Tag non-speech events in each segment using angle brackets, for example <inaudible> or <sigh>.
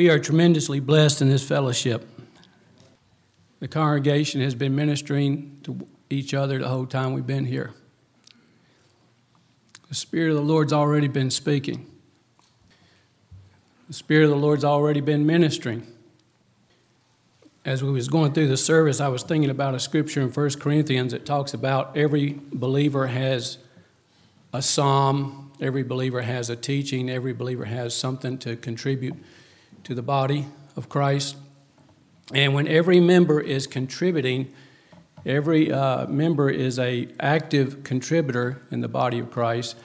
We are tremendously blessed in this fellowship. The congregation has been ministering to each other the whole time we've been here. The Spirit of the Lord's already been speaking. The Spirit of the Lord's already been ministering. As we was going through the service, I was thinking about a scripture in 1 Corinthians that talks about every believer has a psalm, every believer has a teaching, every believer has something to contribute to the body of Christ. And when every member is contributing, every uh, member is a active contributor in the body of Christ.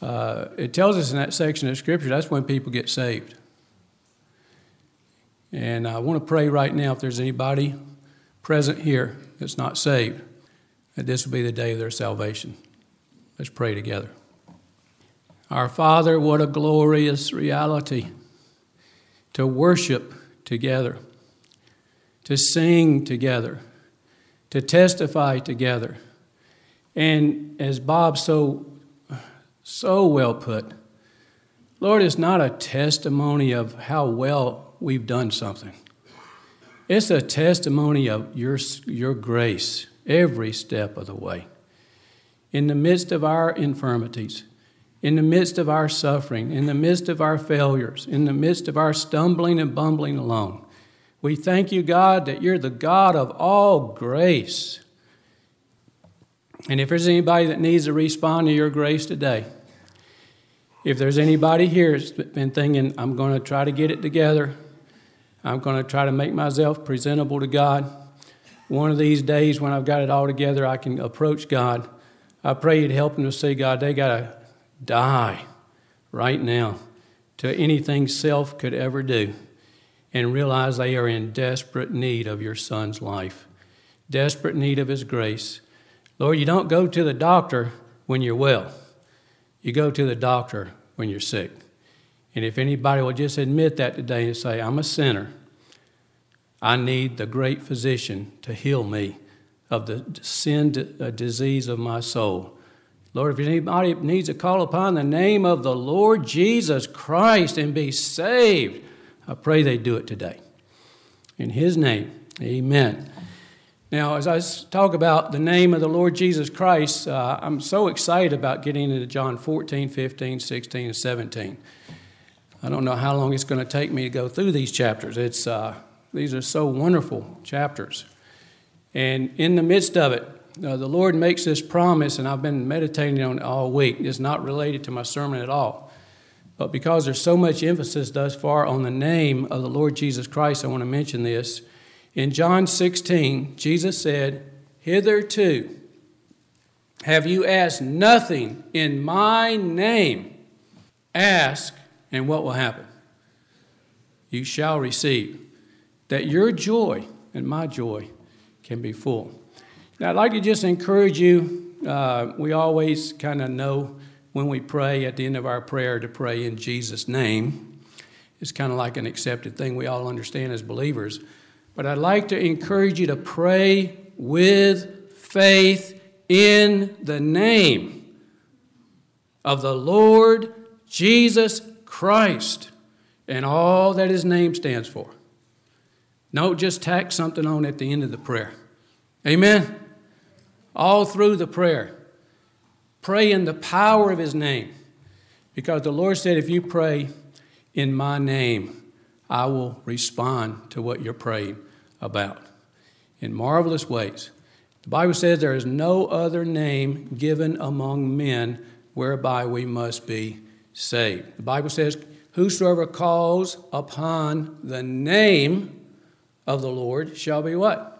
Uh, it tells us in that section of Scripture that's when people get saved. And I want to pray right now if there's anybody present here that's not saved, that this will be the day of their salvation. Let's pray together. Our Father, what a glorious reality to worship together, to sing together, to testify together. And as Bob so, so well put, Lord, it's not a testimony of how well we've done something. It's a testimony of your, your grace every step of the way. In the midst of our infirmities, in the midst of our suffering, in the midst of our failures, in the midst of our stumbling and bumbling along. We thank you, God, that you're the God of all grace. And if there's anybody that needs to respond to your grace today, if there's anybody here that's been thinking, I'm going to try to get it together, I'm going to try to make myself presentable to God, one of these days when I've got it all together, I can approach God. I pray you'd help them to see, God, they got to die right now to anything self could ever do and realize they are in desperate need of your son's life, desperate need of his grace. Lord, you don't go to the doctor when you're well, you go to the doctor when you're sick. And if anybody will just admit that today and say, I'm a sinner, I need the great physician to heal me of the sin uh, disease of my soul. Lord, if anybody needs to call upon the name of the Lord Jesus Christ and be saved, I pray they do it today. In His name, amen. Now, as I talk about the name of the Lord Jesus Christ, uh, I'm so excited about getting into John 14, 15, 16, and 17. I don't know how long it's going to take me to go through these chapters. It's, uh, these are so wonderful chapters. And in the midst of it, uh, the Lord makes this promise, and I've been meditating on it all week. It's not related to my sermon at all. But because there's so much emphasis thus far on the name of the Lord Jesus Christ, I want to mention this. In John 16, Jesus said, Hitherto have you asked nothing in my name. Ask, and what will happen? You shall receive. That your joy and my joy can be full. Now, I'd like to just encourage you. Uh, we always kind of know when we pray at the end of our prayer to pray in Jesus' name. It's kind of like an accepted thing we all understand as believers. But I'd like to encourage you to pray with faith in the name of the Lord Jesus Christ and all that his name stands for. Don't just tack something on at the end of the prayer. Amen all through the prayer. Pray in the power of His name. Because the Lord said, if you pray in my name, I will respond to what you're praying about in marvelous ways. The Bible says there is no other name given among men whereby we must be saved. The Bible says, Whosoever calls upon the name of the Lord shall be what?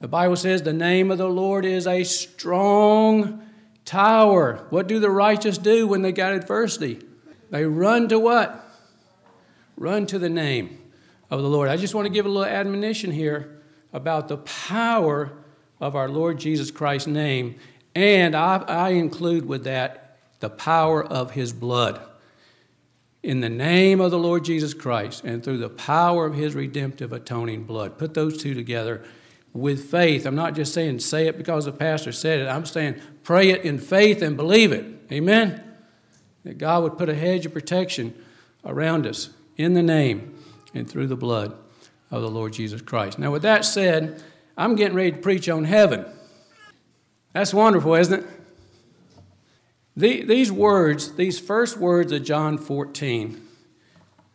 The Bible says the name of the Lord is a strong tower. What do the righteous do when they got adversity? They run to what? Run to the name of the Lord. I just want to give a little admonition here about the power of our Lord Jesus Christ's name, and I, I include with that the power of his blood. In the name of the Lord Jesus Christ and through the power of his redemptive atoning blood. Put those two together with faith. I'm not just saying say it because the pastor said it. I'm saying pray it in faith and believe it. Amen? That God would put a hedge of protection around us in the name and through the blood of the Lord Jesus Christ. Now, with that said, I'm getting ready to preach on heaven. That's wonderful, isn't it? The, these words, these first words of John 14,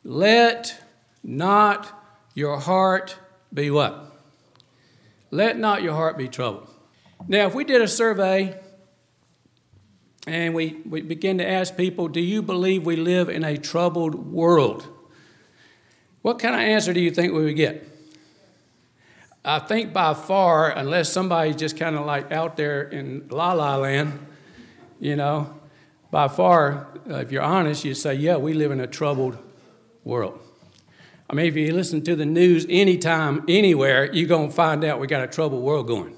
let not your heart be what? Let not your heart be troubled. Now, if we did a survey and we, we begin to ask people, do you believe we live in a troubled world? What kind of answer do you think we would get? I think by far, unless somebody's just kind of like out there in la la land, you know, by far, uh, if you're honest, you'd say, yeah, we live in a troubled world. I mean, if you listen to the news anytime, anywhere, you're going to find out we got a troubled world going.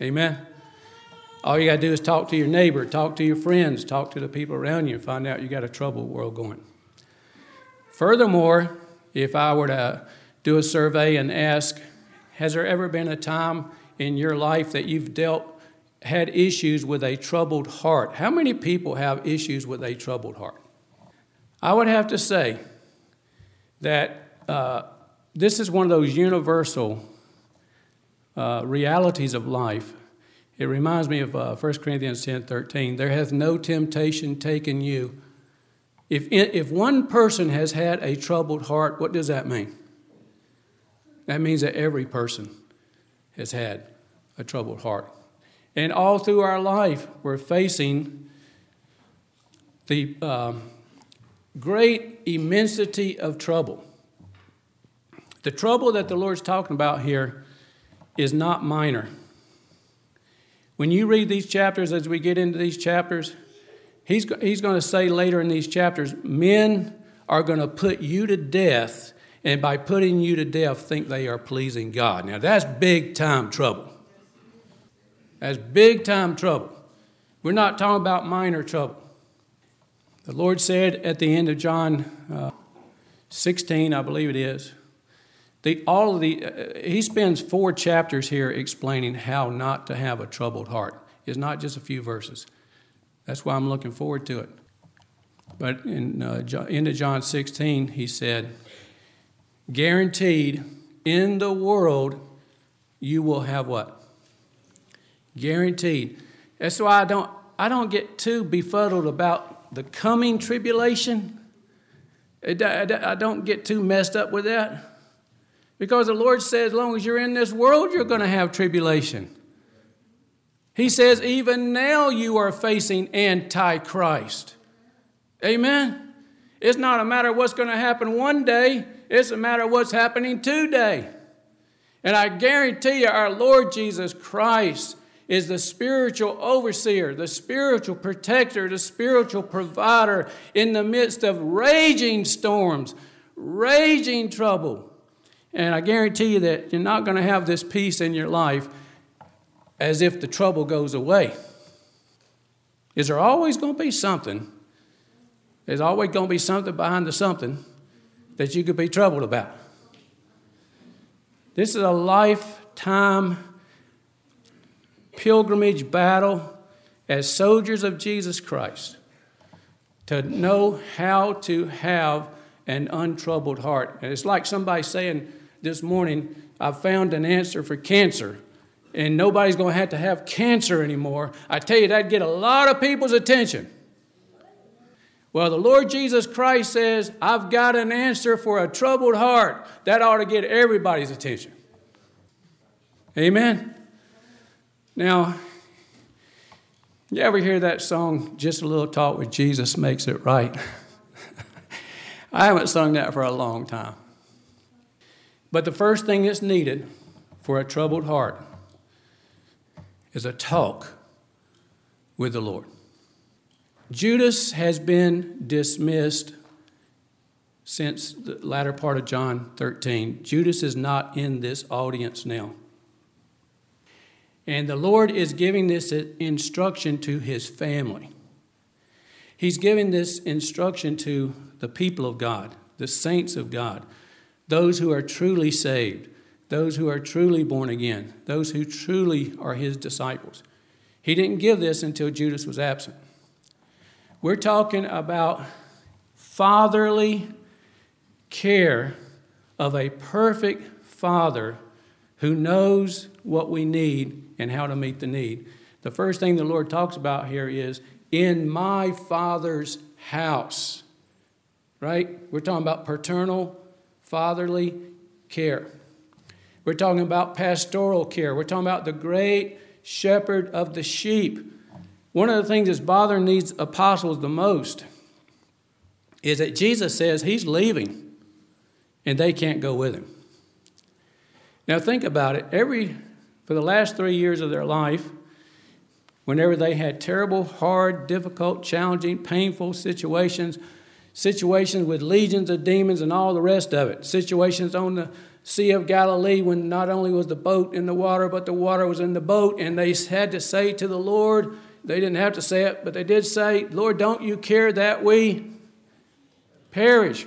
Amen? All you got to do is talk to your neighbor, talk to your friends, talk to the people around you, and find out you got a troubled world going. Furthermore, if I were to do a survey and ask, has there ever been a time in your life that you've dealt, had issues with a troubled heart? How many people have issues with a troubled heart? I would have to say that this is one of those universal uh, realities of life. It reminds me of uh, 1 Corinthians 10 13. There hath no temptation taken you. If, if one person has had a troubled heart, what does that mean? That means that every person has had a troubled heart. And all through our life, we're facing the um, great immensity of trouble. The trouble that the Lord's talking about here is not minor. When you read these chapters, as we get into these chapters, he's, he's going to say later in these chapters, men are going to put you to death, and by putting you to death, think they are pleasing God. Now, that's big time trouble. That's big time trouble. We're not talking about minor trouble. The Lord said at the end of John uh, 16, I believe it is, the, all the, uh, he spends four chapters here explaining how not to have a troubled heart. It's not just a few verses. That's why I'm looking forward to it. But in uh, end of John 16, he said, guaranteed in the world you will have what? Guaranteed. That's why I don't, I don't get too befuddled about the coming tribulation. I don't get too messed up with that. Because the Lord says, as long as you're in this world, you're going to have tribulation. He says, even now you are facing Antichrist. Amen? It's not a matter of what's going to happen one day, it's a matter of what's happening today. And I guarantee you, our Lord Jesus Christ is the spiritual overseer, the spiritual protector, the spiritual provider in the midst of raging storms, raging trouble. And I guarantee you that you're not going to have this peace in your life as if the trouble goes away. Is there always going to be something? There's always going to be something behind the something that you could be troubled about. This is a lifetime pilgrimage battle as soldiers of Jesus Christ to know how to have an untroubled heart. And it's like somebody saying, this morning, I found an answer for cancer. And nobody's going to have to have cancer anymore. I tell you, that'd get a lot of people's attention. Well, the Lord Jesus Christ says, I've got an answer for a troubled heart. That ought to get everybody's attention. Amen? Now, you ever hear that song, Just a Little Talk with Jesus Makes It Right? <laughs> I haven't sung that for a long time. But the first thing that's needed for a troubled heart is a talk with the Lord. Judas has been dismissed since the latter part of John 13. Judas is not in this audience now. And the Lord is giving this instruction to his family. He's giving this instruction to the people of God, the saints of God those who are truly saved, those who are truly born again, those who truly are his disciples. He didn't give this until Judas was absent. We're talking about fatherly care of a perfect Father who knows what we need and how to meet the need. The first thing the Lord talks about here is in my Father's house. Right? We're talking about paternal, fatherly care. We're talking about pastoral care. We're talking about the great shepherd of the sheep. One of the things that's bothering these apostles the most is that Jesus says he's leaving and they can't go with him. Now think about it. Every for the last 3 years of their life, whenever they had terrible, hard, difficult, challenging, painful situations, situations with legions of demons and all the rest of it, situations on the Sea of Galilee when not only was the boat in the water, but the water was in the boat, and they had to say to the Lord, they didn't have to say it, but they did say, Lord, don't you care that we perish?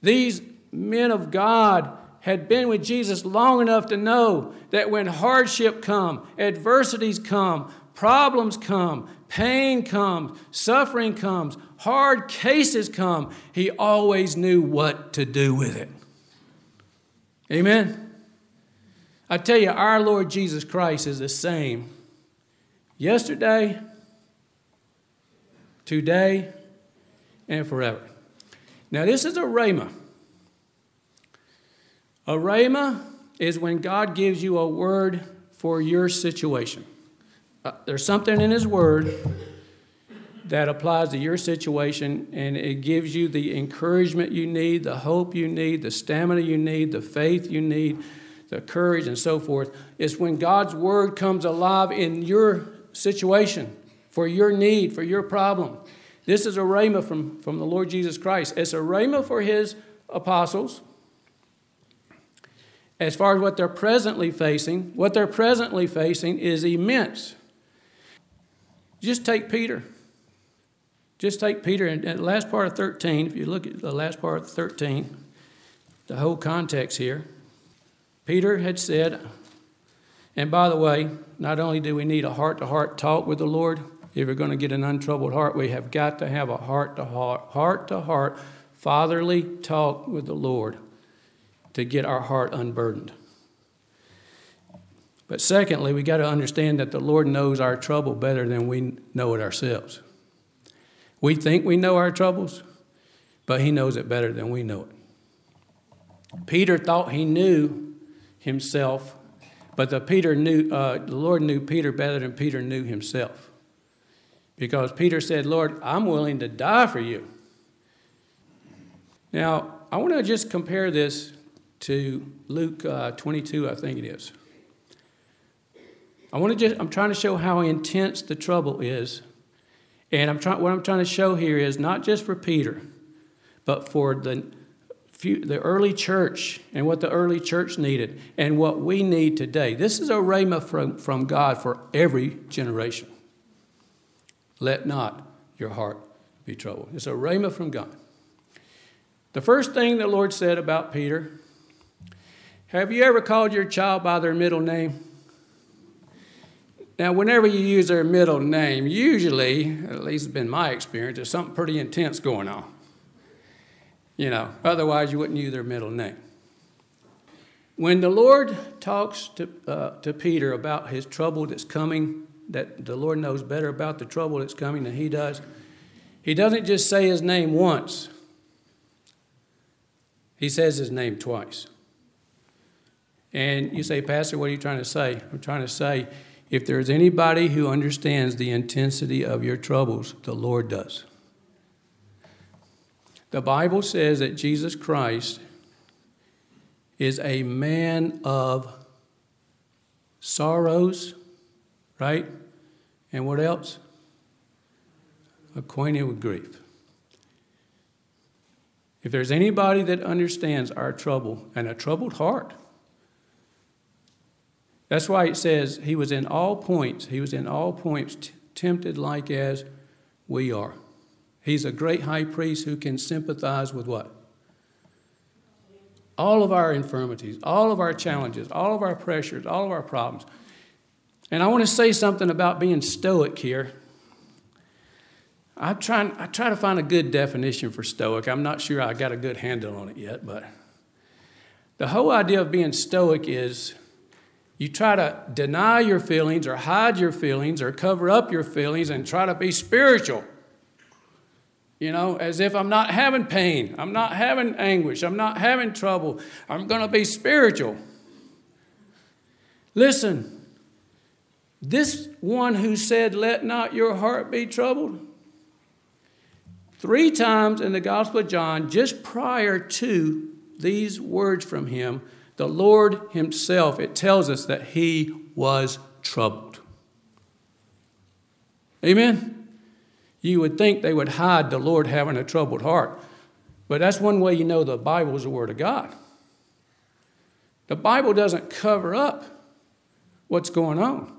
These men of God had been with Jesus long enough to know that when hardship come, adversities come, problems come, pain comes, suffering comes, hard cases come, he always knew what to do with it. Amen. I tell you, our Lord Jesus Christ is the same yesterday, today, and forever. Now, this is a rhema. A rhema is when God gives you a word for your situation. Uh, there's something in His word that applies to your situation and it gives you the encouragement you need, the hope you need, the stamina you need, the faith you need, the courage, and so forth. It's when God's word comes alive in your situation, for your need, for your problem. This is a rhema from, from the Lord Jesus Christ. It's a rhema for his apostles. As far as what they're presently facing, what they're presently facing is immense. Just take Peter. Just take Peter and the last part of 13, if you look at the last part of 13, the whole context here. Peter had said, and by the way, not only do we need a heart to heart talk with the Lord, if we're going to get an untroubled heart, we have got to have a heart to heart, heart to heart, fatherly talk with the Lord to get our heart unburdened. But secondly, we got to understand that the Lord knows our trouble better than we know it ourselves. We think we know our troubles, but He knows it better than we know it. Peter thought he knew himself, but the Peter knew uh, the Lord knew Peter better than Peter knew himself, because Peter said, "Lord, I'm willing to die for you." Now, I want to just compare this to Luke uh, 22, I think it is. I want to just, I'm trying to show how intense the trouble is and I'm trying, what I'm trying to show here is not just for Peter, but for the, the early church and what the early church needed and what we need today. This is a rhema from, from God for every generation. Let not your heart be troubled. It's a rhema from God. The first thing the Lord said about Peter have you ever called your child by their middle name? Now, whenever you use their middle name, usually, at least it's been my experience, there's something pretty intense going on. You know, otherwise you wouldn't use their middle name. When the Lord talks to, uh, to Peter about his trouble that's coming, that the Lord knows better about the trouble that's coming than he does, he doesn't just say his name once, he says his name twice. And you say, Pastor, what are you trying to say? I'm trying to say, if there's anybody who understands the intensity of your troubles, the Lord does. The Bible says that Jesus Christ is a man of sorrows, right? And what else? Acquainted with grief. If there's anybody that understands our trouble and a troubled heart, that's why it says he was in all points, he was in all points t- tempted like as we are. He's a great high priest who can sympathize with what? All of our infirmities, all of our challenges, all of our pressures, all of our problems. And I want to say something about being stoic here. I try, I try to find a good definition for stoic. I'm not sure I got a good handle on it yet, but The whole idea of being stoic is you try to deny your feelings or hide your feelings or cover up your feelings and try to be spiritual. You know, as if I'm not having pain, I'm not having anguish, I'm not having trouble, I'm going to be spiritual. Listen, this one who said, Let not your heart be troubled, three times in the Gospel of John, just prior to these words from him, the Lord Himself, it tells us that He was troubled. Amen? You would think they would hide the Lord having a troubled heart, but that's one way you know the Bible is the Word of God. The Bible doesn't cover up what's going on.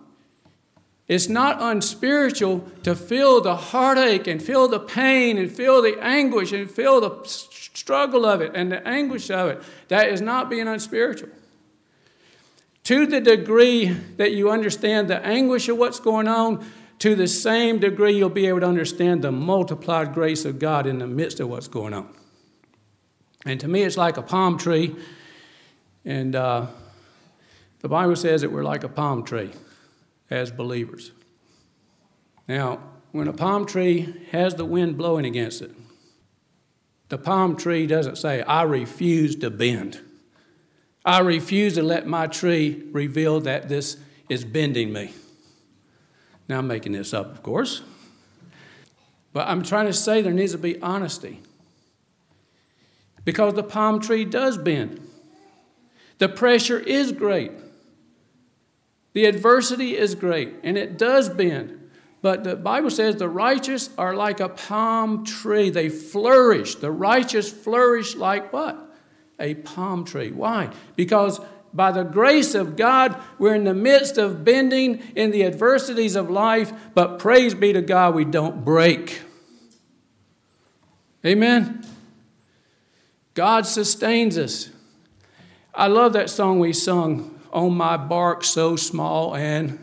It's not unspiritual to feel the heartache and feel the pain and feel the anguish and feel the struggle of it and the anguish of it. That is not being unspiritual. To the degree that you understand the anguish of what's going on, to the same degree you'll be able to understand the multiplied grace of God in the midst of what's going on. And to me, it's like a palm tree. And uh, the Bible says that we're like a palm tree as believers. Now, when a palm tree has the wind blowing against it, the palm tree doesn't say, I refuse to bend. I refuse to let my tree reveal that this is bending me. Now, I'm making this up, of course. But I'm trying to say there needs to be honesty. Because the palm tree does bend. The pressure is great. The adversity is great, and it does bend. But the Bible says the righteous are like a palm tree. They flourish. The righteous flourish like what? A palm tree. Why? Because by the grace of God, we're in the midst of bending in the adversities of life, but praise be to God, we don't break. Amen? God sustains us. I love that song we sung, On My Bark So Small and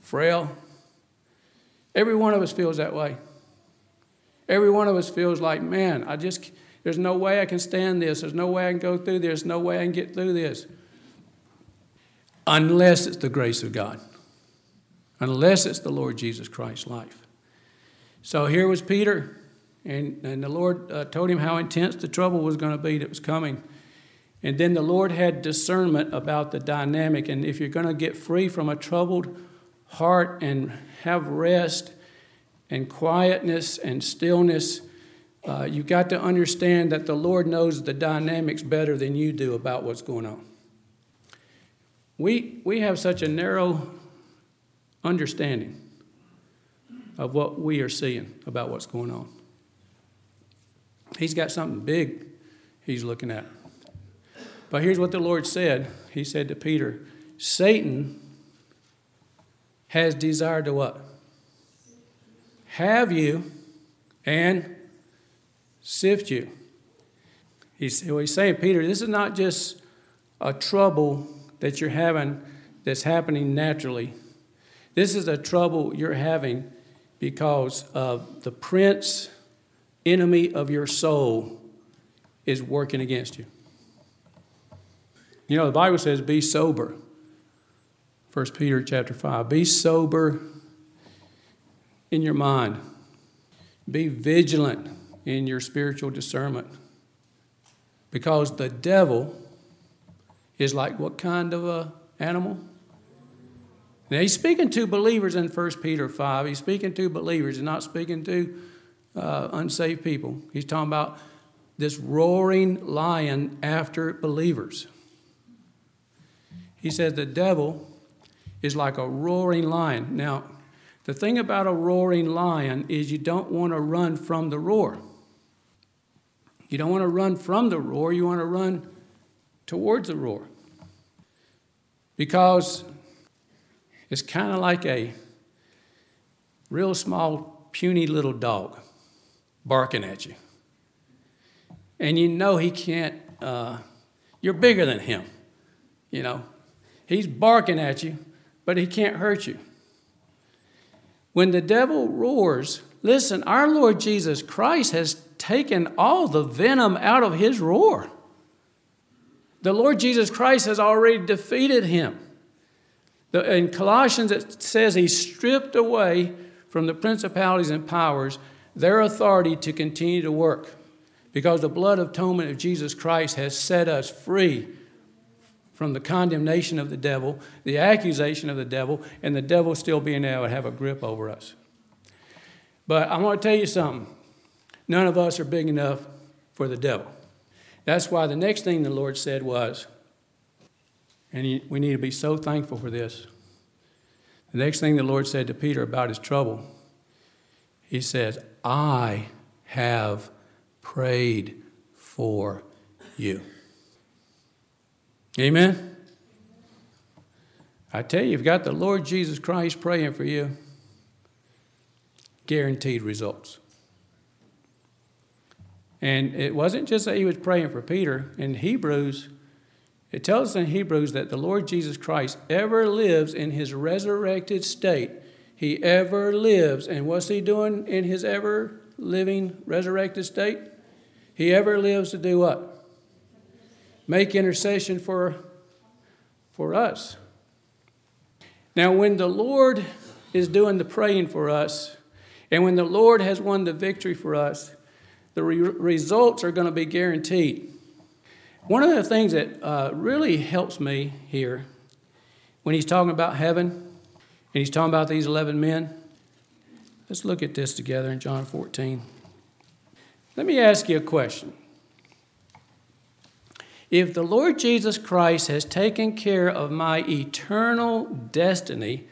Frail. Every one of us feels that way. Every one of us feels like, man, I just, there's no way I can stand this. There's no way I can go through this. There's No way I can get through this. Unless it's the grace of God. Unless it's the Lord Jesus Christ's life. So here was Peter, and, and the Lord uh, told him how intense the trouble was going to be that was coming. And then the Lord had discernment about the dynamic. And if you're going to get free from a troubled heart and have rest and quietness and stillness, uh, you've got to understand that the Lord knows the dynamics better than you do about what's going on. We, we have such a narrow understanding of what we are seeing about what's going on. He's got something big he's looking at. But here's what the Lord said He said to Peter, Satan has desired to what? Have you and sift you. He's, he's saying, Peter, this is not just a trouble that you're having that's happening naturally. This is a trouble you're having because of the prince, enemy of your soul, is working against you. You know, the Bible says, be sober. 1 Peter chapter 5. Be sober in your mind. Be vigilant in your spiritual discernment. Because the devil is like what kind of a animal? Now he's speaking to believers in 1 Peter 5. He's speaking to believers. He's not speaking to uh, unsaved people. He's talking about this roaring lion after believers. He says the devil is like a roaring lion. Now, the thing about a roaring lion is you don't want to run from the roar. You don't want to run from the roar, you want to run towards the roar. Because it's kind of like a real small, puny little dog barking at you. And you know he can't, uh, you're bigger than him. You know, he's barking at you, but he can't hurt you. When the devil roars, listen, our Lord Jesus Christ has taken all the venom out of his roar. The Lord Jesus Christ has already defeated him. In Colossians, it says he stripped away from the principalities and powers their authority to continue to work because the blood atonement of Jesus Christ has set us free from the condemnation of the devil, the accusation of the devil, and the devil still being able to have a grip over us. But I want to tell you something. None of us are big enough for the devil. That's why the next thing the Lord said was, and we need to be so thankful for this. The next thing the Lord said to Peter about his trouble, he says, I have prayed for you. Amen? I tell you, you've got the Lord Jesus Christ praying for you, guaranteed results. And it wasn't just that he was praying for Peter. In Hebrews, it tells us in Hebrews that the Lord Jesus Christ ever lives in his resurrected state. He ever lives. And what's he doing in his ever living resurrected state? He ever lives to do what? Make intercession for, for us. Now, when the Lord is doing the praying for us, and when the Lord has won the victory for us, the re- results are going to be guaranteed. One of the things that uh, really helps me here when he's talking about heaven and he's talking about these 11 men, let's look at this together in John 14. Let me ask you a question. If the Lord Jesus Christ has taken care of my eternal destiny,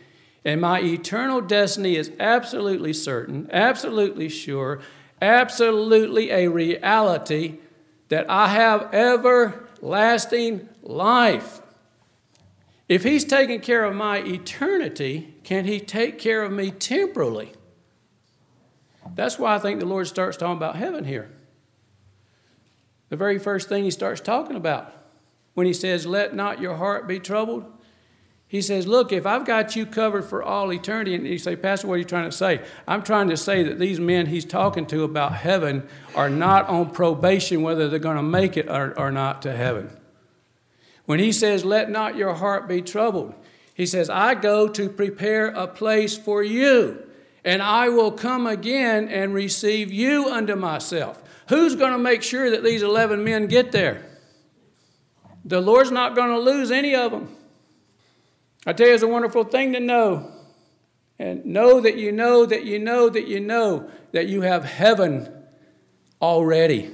and my eternal destiny is absolutely certain, absolutely sure, absolutely a reality that I have everlasting life. If He's taking care of my eternity, can He take care of me temporally? That's why I think the Lord starts talking about heaven here the very first thing he starts talking about when he says, Let not your heart be troubled. He says, Look, if I've got you covered for all eternity, and you say, Pastor, what are you trying to say? I'm trying to say that these men he's talking to about heaven are not on probation whether they're going to make it or, or not to heaven. When he says, Let not your heart be troubled, he says, I go to prepare a place for you, and I will come again and receive you unto myself. Who's going to make sure that these 11 men get there? The Lord's not going to lose any of them. I tell you, it's a wonderful thing to know. And know that you know that you know that you know that you have heaven already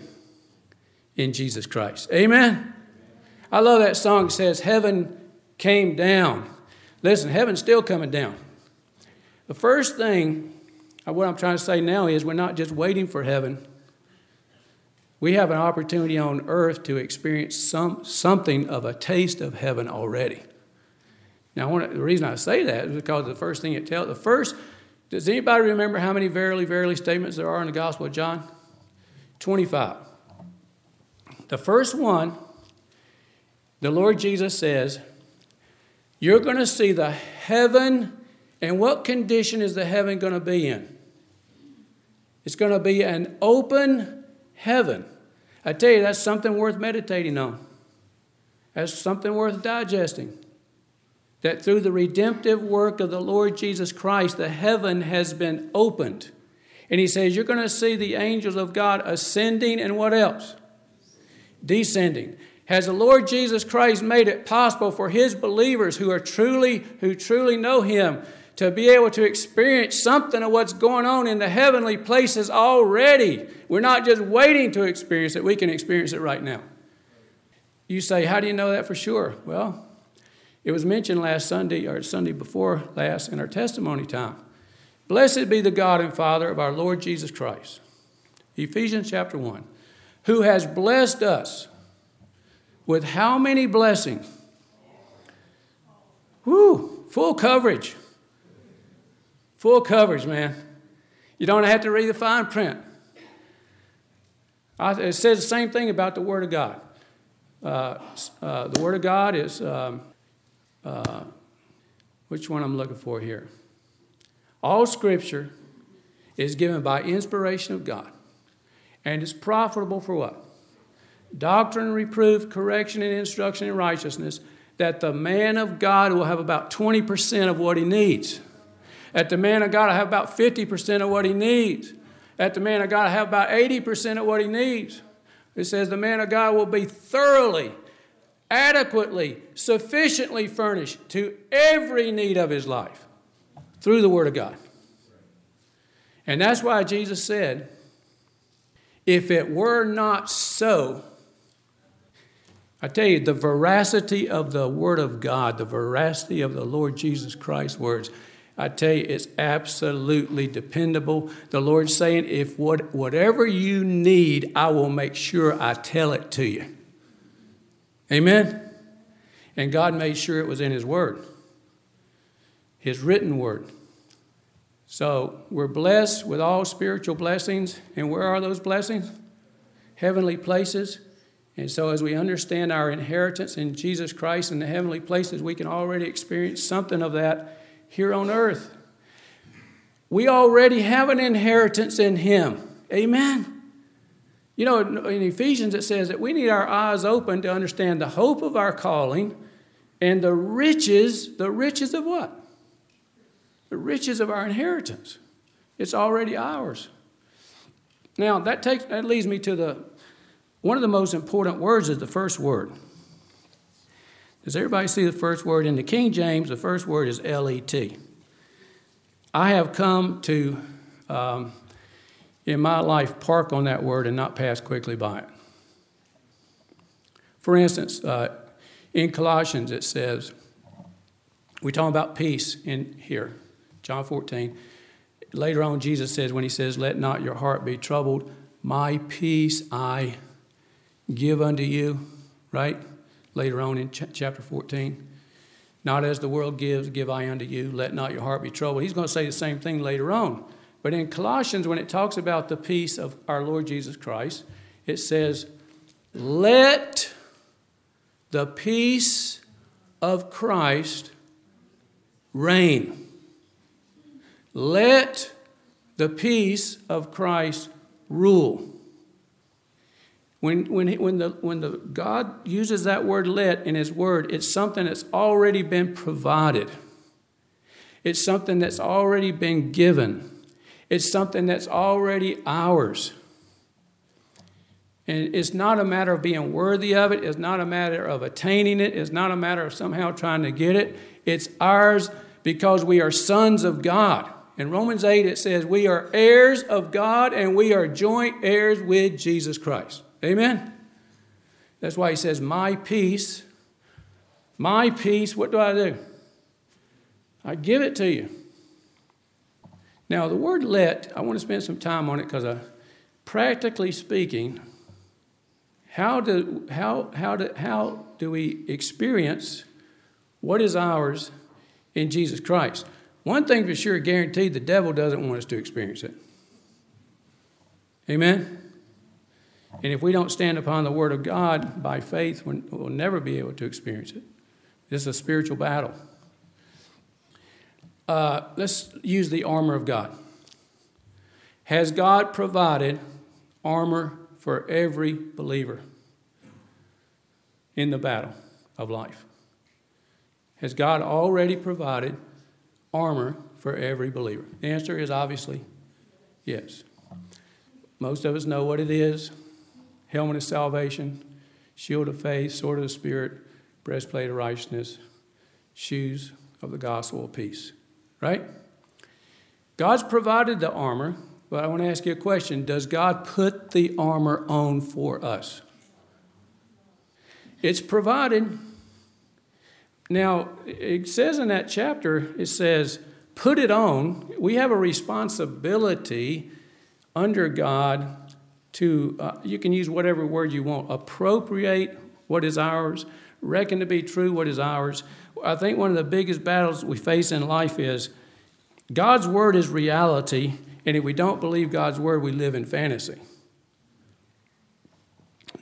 in Jesus Christ. Amen? I love that song. It says, Heaven came down. Listen, heaven's still coming down. The first thing, what I'm trying to say now is we're not just waiting for heaven, we have an opportunity on earth to experience some, something of a taste of heaven already. Now, to, the reason I say that is because the first thing it tells, the first, does anybody remember how many verily, verily statements there are in the Gospel of John? 25. The first one, the Lord Jesus says, You're going to see the heaven, and what condition is the heaven going to be in? It's going to be an open heaven. I tell you, that's something worth meditating on. That's something worth digesting. That through the redemptive work of the Lord Jesus Christ, the heaven has been opened. And he says, You're going to see the angels of God ascending and what else? Descending. Has the Lord Jesus Christ made it possible for his believers who are truly, who truly know him, to be able to experience something of what's going on in the heavenly places already. We're not just waiting to experience it, we can experience it right now. You say, How do you know that for sure? Well, it was mentioned last Sunday or Sunday before last in our testimony time. Blessed be the God and Father of our Lord Jesus Christ. Ephesians chapter 1. Who has blessed us with how many blessings? Woo, full coverage. Full coverage, man. You don't have to read the fine print. it says the same thing about the Word of God. Uh, uh, the Word of God is, um, uh, which one I'm looking for here? All Scripture is given by inspiration of God, and it's profitable for what? doctrine, reproof, correction, and instruction in righteousness, that the man of God will have about 20% of what he needs. That the man of God I have about 50% of what he needs. At the man of God I have about 80% of what he needs. It says the man of God will be thoroughly, adequately, sufficiently furnished to every need of his life through the Word of God. And that's why Jesus said, if it were not so, I tell you, the veracity of the Word of God, the veracity of the Lord Jesus Christ's words, I tell you, it's absolutely dependable. The Lord's saying, if what, whatever you need, I will make sure I tell it to you. Amen? And God made sure it was in His Word, His written Word. So we're blessed with all spiritual blessings. And where are those blessings? Heavenly places. And so, as we understand our inheritance in Jesus Christ in the heavenly places, we can already experience something of that here on earth. We already have an inheritance in Him. Amen. You know, in Ephesians it says that we need our eyes open to understand the hope of our calling and the riches, the riches of what? The riches of our inheritance. It's already ours. Now, that, takes, that leads me to the one of the most important words is the first word. Does everybody see the first word? In the King James, the first word is L E T. I have come to, um, in my life, park on that word and not pass quickly by it. For instance, uh, in Colossians, it says, we talk about peace in here, John 14. Later on, Jesus says, when he says, Let not your heart be troubled, my peace I give unto you, right? Later on in ch- chapter 14. Not as the world gives, give I unto you. Let not your heart be troubled. He's going to say the same thing later on. But in Colossians, when it talks about the peace of our Lord Jesus Christ, it says, Let the peace of Christ reign. Let the peace of Christ rule. When, when, when, the, when the God uses that word let in His Word, it's something that's already been provided. It's something that's already been given. It's something that's already ours. And it's not a matter of being worthy of it. It's not a matter of attaining it. It's not a matter of somehow trying to get it. It's ours because we are sons of God. In Romans 8, it says, We are heirs of God and we are joint heirs with Jesus Christ. Amen? That's why he says, My peace, my peace, what do I do? I give it to you. Now, the word let, I want to spend some time on it because, uh, practically speaking, how do, how, how, do, how do we experience what is ours in Jesus Christ? One thing for sure, guaranteed, the devil doesn't want us to experience it. Amen? And if we don't stand upon the Word of God by faith, we'll never be able to experience it. This is a spiritual battle. Uh, let's use the armor of God. Has God provided armor for every believer in the battle of life? Has God already provided armor for every believer? The answer is obviously yes. Most of us know what it is helmet of salvation, shield of faith, sword of the Spirit, breastplate of righteousness, shoes of the gospel of peace. Right? God's provided the armor, but I want to ask you a question Does God put the armor on for us? It's provided. Now, it says in that chapter, it says, put it on. We have a responsibility under God to, uh, you can use whatever word you want, appropriate what is ours, reckon to be true what is ours. I think one of the biggest battles we face in life is God's word is reality, and if we don't believe God's word, we live in fantasy.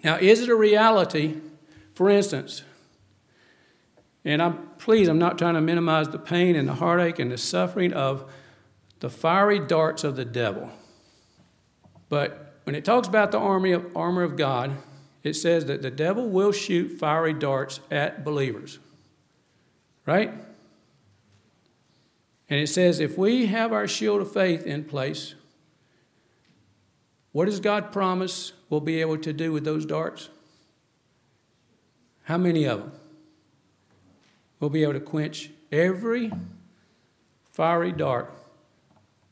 Now, is it a reality? For instance, and I'm please, I'm not trying to minimize the pain and the heartache and the suffering of the fiery darts of the devil. But when it talks about the army of, armor of God, it says that the devil will shoot fiery darts at believers. Right? And it says if we have our shield of faith in place, what does God promise we'll be able to do with those darts? How many of them? We'll be able to quench every fiery dart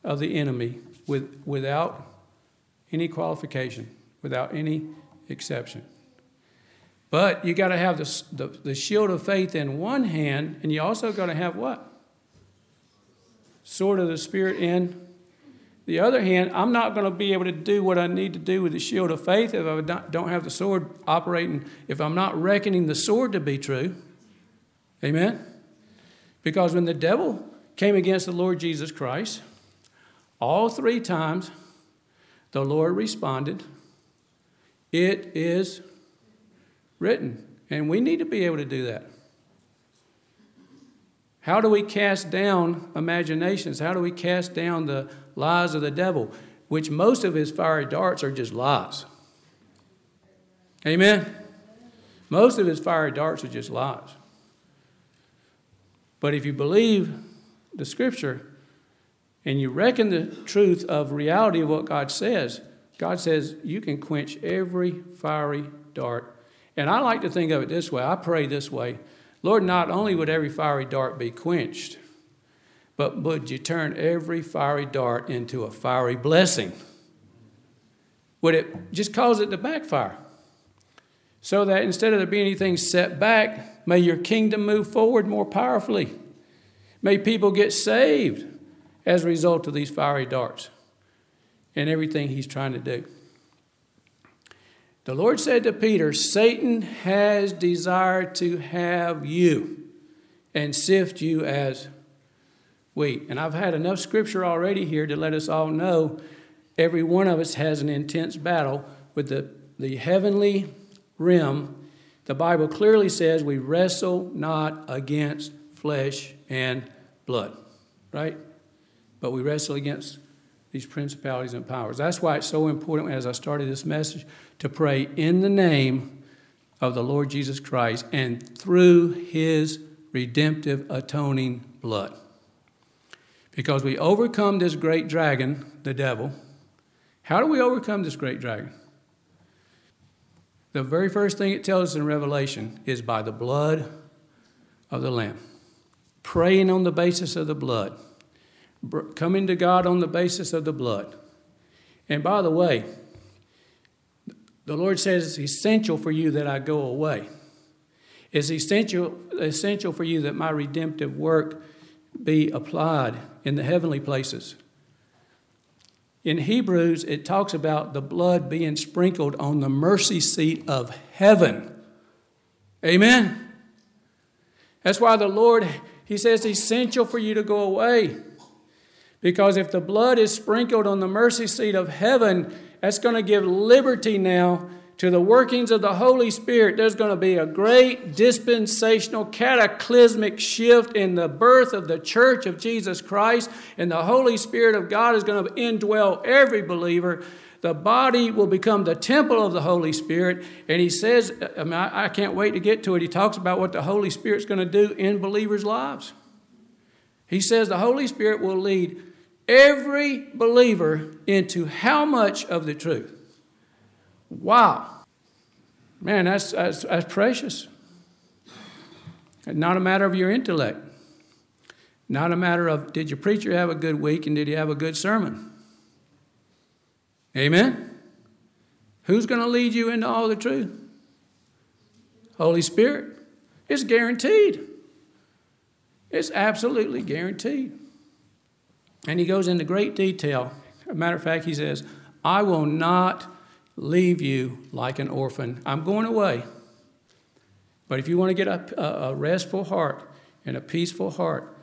of the enemy with, without any qualification, without any exception. But you got to have the, the, the, shield of faith in one hand, and you also got to have what? Sword of the Spirit in the other hand. I'm not going to be able to do what I need to do with the shield of faith if I don't have the sword operating, if I'm not reckoning the sword to be true. Amen? Because when the devil came against the Lord Jesus Christ, all three times the Lord responded, It is written. And we need to be able to do that. How do we cast down imaginations? How do we cast down the lies of the devil, which most of his fiery darts are just lies? Amen? Most of his fiery darts are just lies. But if you believe the scripture and you reckon the truth of reality of what God says, God says you can quench every fiery dart. And I like to think of it this way I pray this way Lord, not only would every fiery dart be quenched, but would you turn every fiery dart into a fiery blessing? Would it just cause it to backfire? So that instead of there being anything set back, may your kingdom move forward more powerfully. May people get saved as a result of these fiery darts and everything he's trying to do. The Lord said to Peter, Satan has desired to have you and sift you as wheat. And I've had enough scripture already here to let us all know every one of us has an intense battle with the, the heavenly realm. The Bible clearly says we wrestle not against flesh and blood, right? But we wrestle against these principalities and powers. That's why it's so important, as I started this message, to pray in the name of the Lord Jesus Christ and through his redemptive atoning blood. Because we overcome this great dragon, the devil. How do we overcome this great dragon? The very first thing it tells us in Revelation is by the blood of the Lamb praying on the basis of the blood, coming to God on the basis of the blood. And by the way, the Lord says it's essential for you that I go away. It's essential, essential for you that my redemptive work be applied in the heavenly places. In Hebrews, it talks about the blood being sprinkled on the mercy seat of heaven. Amen? That's why the Lord he says it's essential for you to go away. Because if the blood is sprinkled on the mercy seat of heaven, that's going to give liberty now to the workings of the Holy Spirit. There's going to be a great dispensational, cataclysmic shift in the birth of the church of Jesus Christ, and the Holy Spirit of God is going to indwell every believer the body will become the temple of the Holy Spirit. And he says, I, mean, I, can't wait to get to it. He talks about what the Holy Spirit's going to do in believers' lives. He says the Holy Spirit will lead every believer into how much of the truth? Wow. Man, that's, that's, that's precious. Not a matter of your intellect. Not a matter of did your preacher have a good week and did he have a good sermon? Amen? Who's going to lead you into all the truth? Holy Spirit. It's guaranteed. It's absolutely guaranteed. And he goes into great detail. As a matter of fact, he says, I will not leave you like an orphan. I'm going away. But if you want to get a, a restful heart and a peaceful heart,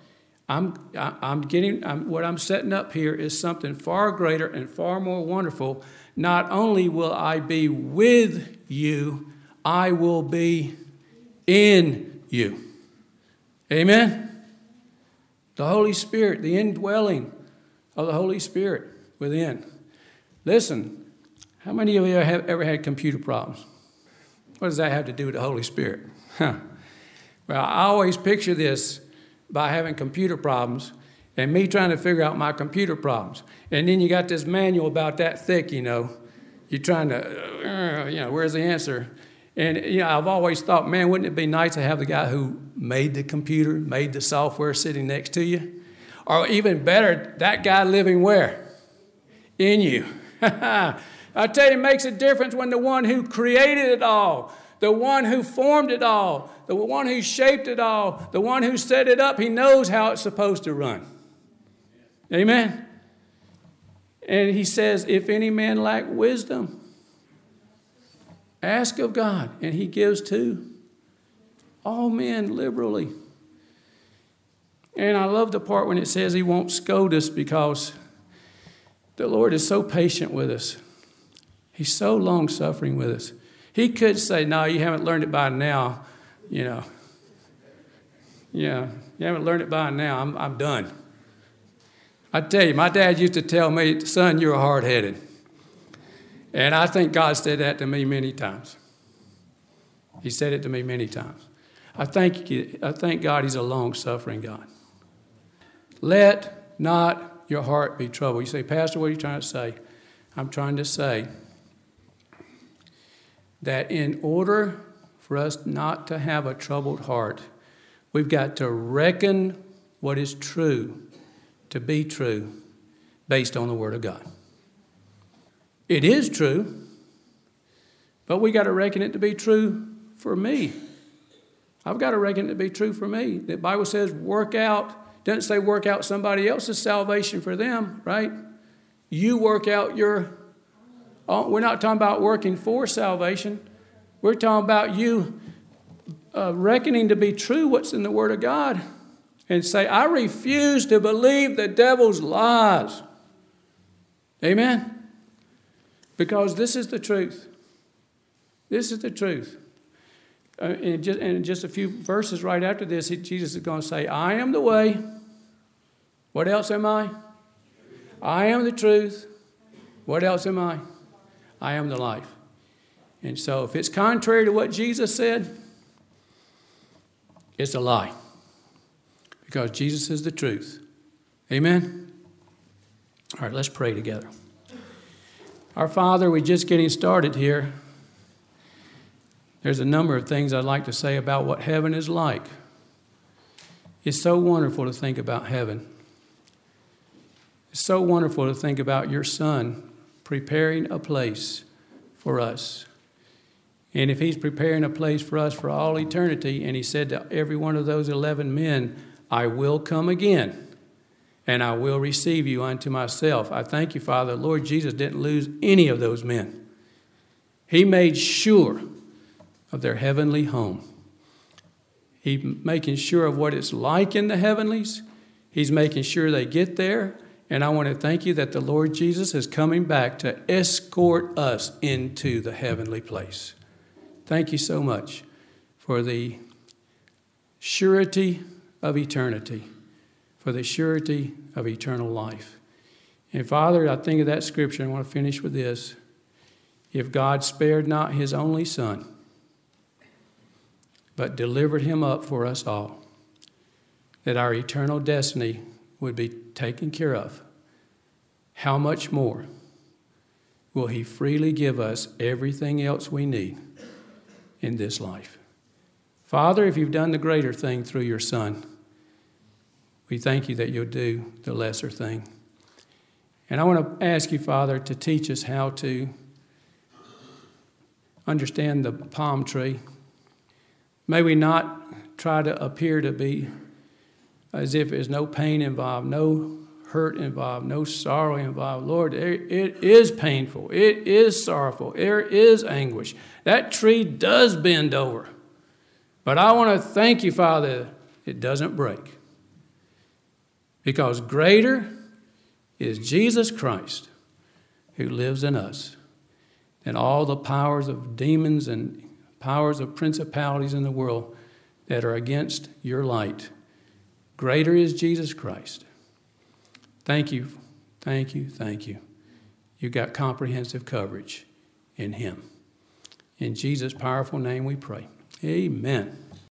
I'm, I'm getting, I'm, what I'm setting up here is something far greater and far more wonderful. Not only will I be with you, I will be in you. Amen? The Holy Spirit, the indwelling of the Holy Spirit within. Listen, how many of you have ever had computer problems? What does that have to do with the Holy Spirit? <laughs> Huh. Well, I always picture this by having computer problems and me trying to figure out my computer problems. And then you got this manual about that thick, you know. You're trying to, uh, you know, where's the answer? And, you know, I've always thought, man, wouldn't it be nice to have the guy who made the computer, made the software sitting next to you? Or even better, that guy living where? In you. <laughs> I tell you, it makes a difference when the one who created it all, the one who formed it all, the one who shaped it all, the one who set it up, he knows how it's supposed to run. Amen? And he says, If any man lack wisdom, ask of God, and he gives to all men liberally. And I love the part when it says he won't scold us because the Lord is so patient with us. He's so long suffering with us. He could say, No, you haven't learned it by now. You know, yeah, you haven't learned it by now. I'm, I'm done. I tell you, my dad used to tell me, Son, you're hard headed. And I think God said that to me many times. He said it to me many times. I thank, I thank God He's a long suffering God. Let not your heart be troubled. You say, Pastor, what are you trying to say? I'm trying to say that in order for us not to have a troubled heart, we've got to reckon what is true to be true based on the Word of God. It is true, but we got to reckon it to be true for me. I've got to reckon it to be true for me. The Bible says, work out, doesn't say work out somebody else's salvation for them, right? You work out your Oh, we're not talking about working for salvation. We're talking about you uh, reckoning to be true what's in the Word of God and say, I refuse to believe the devil's lies. Amen? Because this is the truth. This is the truth. Uh, in, just, in just a few verses right after this, Jesus is going to say, I am the way. What else am I? I am the truth. What else am I? I am the life. And so if it's contrary to what Jesus said, it's a lie. Because Jesus is the truth. Amen? All right, let's pray together. Our Father, we're just getting started here. There's a number of things I'd like to say about what heaven is like. It's so wonderful to think about heaven. It's so wonderful to think about your Son preparing a place for us. And if he's preparing a place for us for all eternity, and he said to every one of those 11 men, I will come again and I will receive you unto myself. I thank you, Father. Lord Jesus didn't lose any of those men. He made sure of their heavenly home. He's making sure of what it's like in the heavenlies. He's making sure they get there. And I want to thank you that the Lord Jesus is coming back to escort us into the heavenly place. Thank you so much for the surety of eternity, for the surety of eternal life. And Father, I think of that scripture, and I want to finish with this. If God spared not his only Son, but delivered him up for us all, that our eternal destiny would be taken care of, how much more will He freely give us everything else we need in this life? Father, if you've done the greater thing through your Son, we thank you that you'll do the lesser thing. And I want to ask you, Father, to teach us how to understand the palm tree. May we not try to appear to be as if there's no pain involved, no hurt involved, no sorrow involved. Lord, it is painful. It is sorrowful. There is anguish. That tree does bend over. But I want to thank you, Father, it doesn't break. Because greater is Jesus Christ who lives in us than all the powers of demons and powers of principalities in the world that are against your light. Greater is Jesus Christ. Thank you, thank you, thank you. You got comprehensive coverage in Him. In Jesus' powerful name we pray. Amen.